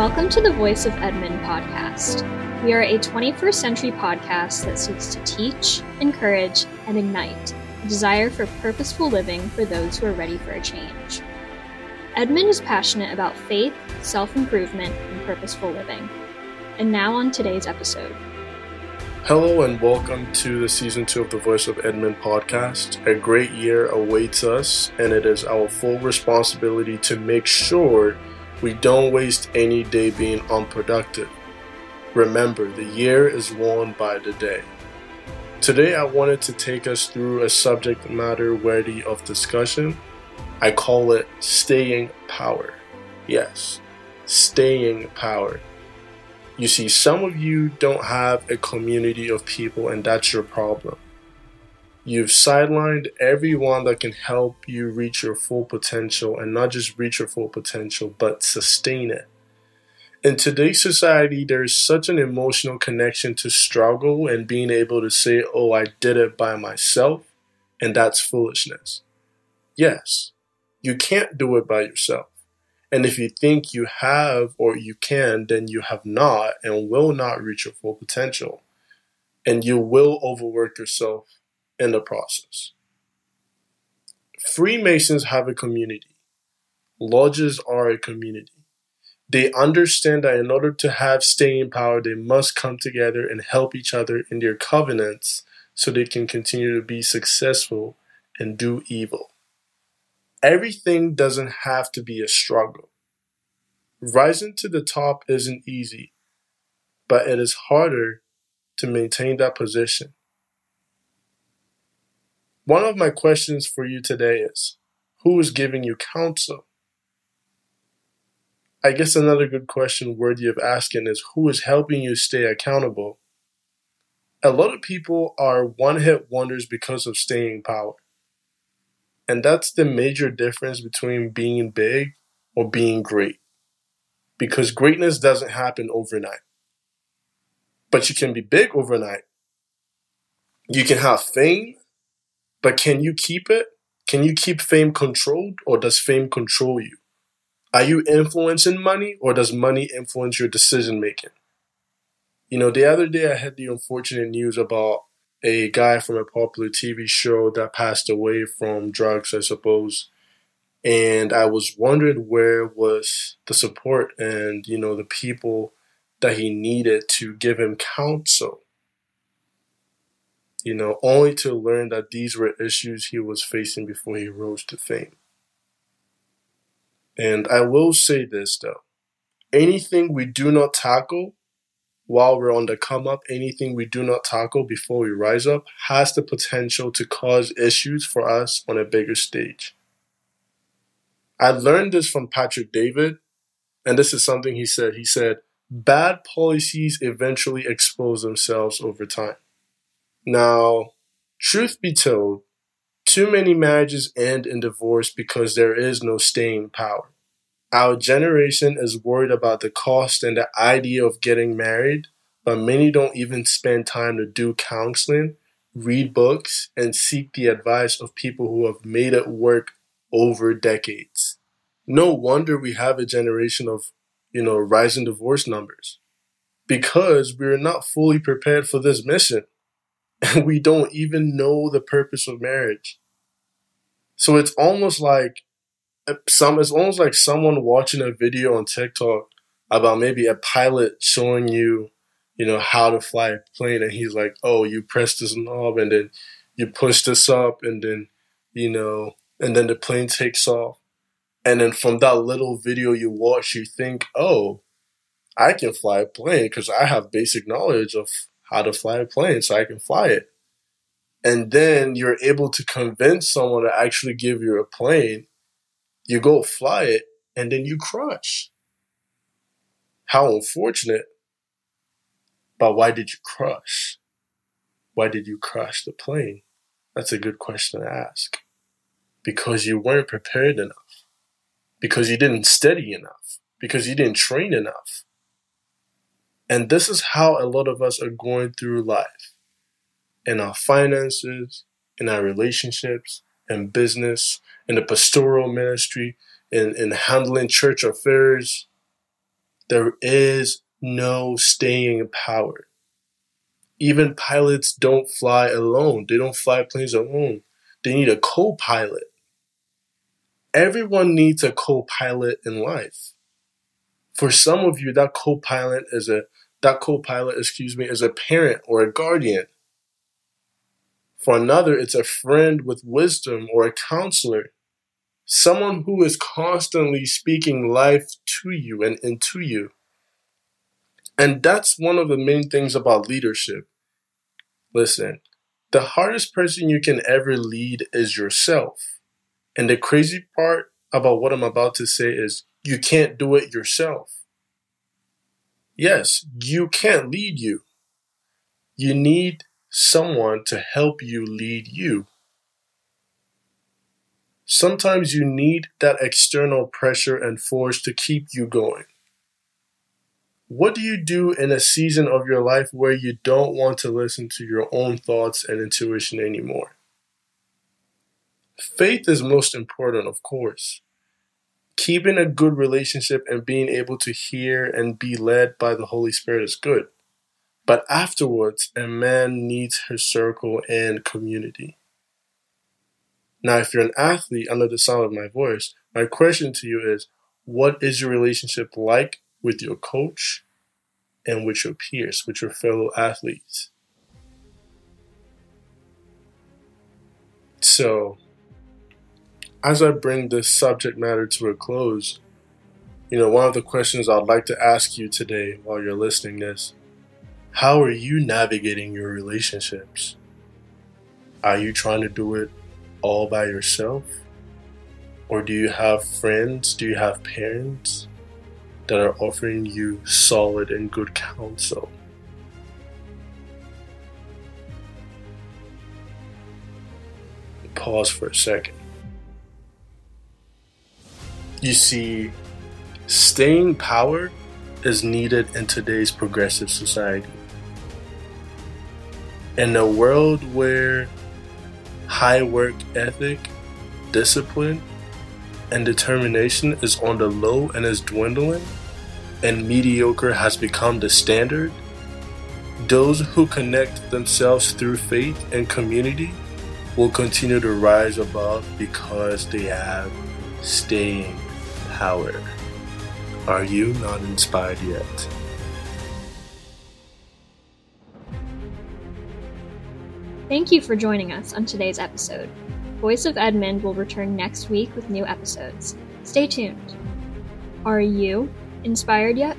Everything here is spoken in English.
Welcome to the Voice of Edmund podcast. We are a 21st century podcast that seeks to teach, encourage, and ignite a desire for purposeful living for those who are ready for a change. Edmund is passionate about faith, self improvement, and purposeful living. And now on today's episode. Hello and welcome to the season two of the Voice of Edmund podcast. A great year awaits us, and it is our full responsibility to make sure we don't waste any day being unproductive. Remember, the year is won by the day. Today, I wanted to take us through a subject matter worthy of discussion. I call it staying power. Yes, staying power. You see, some of you don't have a community of people, and that's your problem. You've sidelined everyone that can help you reach your full potential and not just reach your full potential, but sustain it. In today's society, there's such an emotional connection to struggle and being able to say, Oh, I did it by myself, and that's foolishness. Yes, you can't do it by yourself. And if you think you have or you can, then you have not and will not reach your full potential. And you will overwork yourself in the process. Freemasons have a community. Lodges are a community. They understand that in order to have staying power, they must come together and help each other in their covenants so they can continue to be successful and do evil. Everything doesn't have to be a struggle. Rising to the top isn't easy, but it is harder to maintain that position. One of my questions for you today is Who is giving you counsel? I guess another good question worthy of asking is Who is helping you stay accountable? A lot of people are one hit wonders because of staying power. And that's the major difference between being big or being great. Because greatness doesn't happen overnight. But you can be big overnight. You can have fame but can you keep it? Can you keep fame controlled or does fame control you? Are you influencing money or does money influence your decision making? You know, the other day I had the unfortunate news about a guy from a popular TV show that passed away from drugs, I suppose. And I was wondering where was the support and, you know, the people that he needed to give him counsel you know, only to learn that these were issues he was facing before he rose to fame. And I will say this though anything we do not tackle while we're on the come up, anything we do not tackle before we rise up has the potential to cause issues for us on a bigger stage. I learned this from Patrick David, and this is something he said. He said, Bad policies eventually expose themselves over time. Now, truth be told, too many marriages end in divorce because there is no staying power. Our generation is worried about the cost and the idea of getting married, but many don't even spend time to do counseling, read books, and seek the advice of people who have made it work over decades. No wonder we have a generation of, you know, rising divorce numbers because we're not fully prepared for this mission and we don't even know the purpose of marriage. So it's almost like uh, some it's almost like someone watching a video on TikTok about maybe a pilot showing you, you know, how to fly a plane and he's like, "Oh, you press this knob and then you push this up and then, you know, and then the plane takes off." And then from that little video you watch, you think, "Oh, I can fly a plane because I have basic knowledge of how to fly a plane so I can fly it. And then you're able to convince someone to actually give you a plane. You go fly it and then you crush. How unfortunate. But why did you crush? Why did you crash the plane? That's a good question to ask. Because you weren't prepared enough. Because you didn't study enough. Because you didn't train enough and this is how a lot of us are going through life in our finances, in our relationships, in business, in the pastoral ministry, in, in handling church affairs. there is no staying power. Even pilots don't fly alone. They don't fly planes alone. They need a co pilot. Everyone needs a co pilot in life. For some of you, that co pilot is a that co pilot, excuse me, is a parent or a guardian. For another, it's a friend with wisdom or a counselor. Someone who is constantly speaking life to you and into you. And that's one of the main things about leadership. Listen, the hardest person you can ever lead is yourself. And the crazy part about what I'm about to say is you can't do it yourself. Yes, you can't lead you. You need someone to help you lead you. Sometimes you need that external pressure and force to keep you going. What do you do in a season of your life where you don't want to listen to your own thoughts and intuition anymore? Faith is most important, of course. Keeping a good relationship and being able to hear and be led by the Holy Spirit is good. But afterwards, a man needs his circle and community. Now, if you're an athlete under the sound of my voice, my question to you is what is your relationship like with your coach and with your peers, with your fellow athletes. So, as I bring this subject matter to a close, you know, one of the questions I'd like to ask you today while you're listening is how are you navigating your relationships? Are you trying to do it all by yourself? Or do you have friends? Do you have parents? that are offering you solid and good counsel. Pause for a second. You see, staying power is needed in today's progressive society. In a world where high work ethic, discipline, and determination is on the low and is dwindling, and mediocre has become the standard, those who connect themselves through faith and community will continue to rise above because they have staying power. Are you not inspired yet? Thank you for joining us on today's episode. Voice of Edmund will return next week with new episodes. Stay tuned. Are you inspired yet?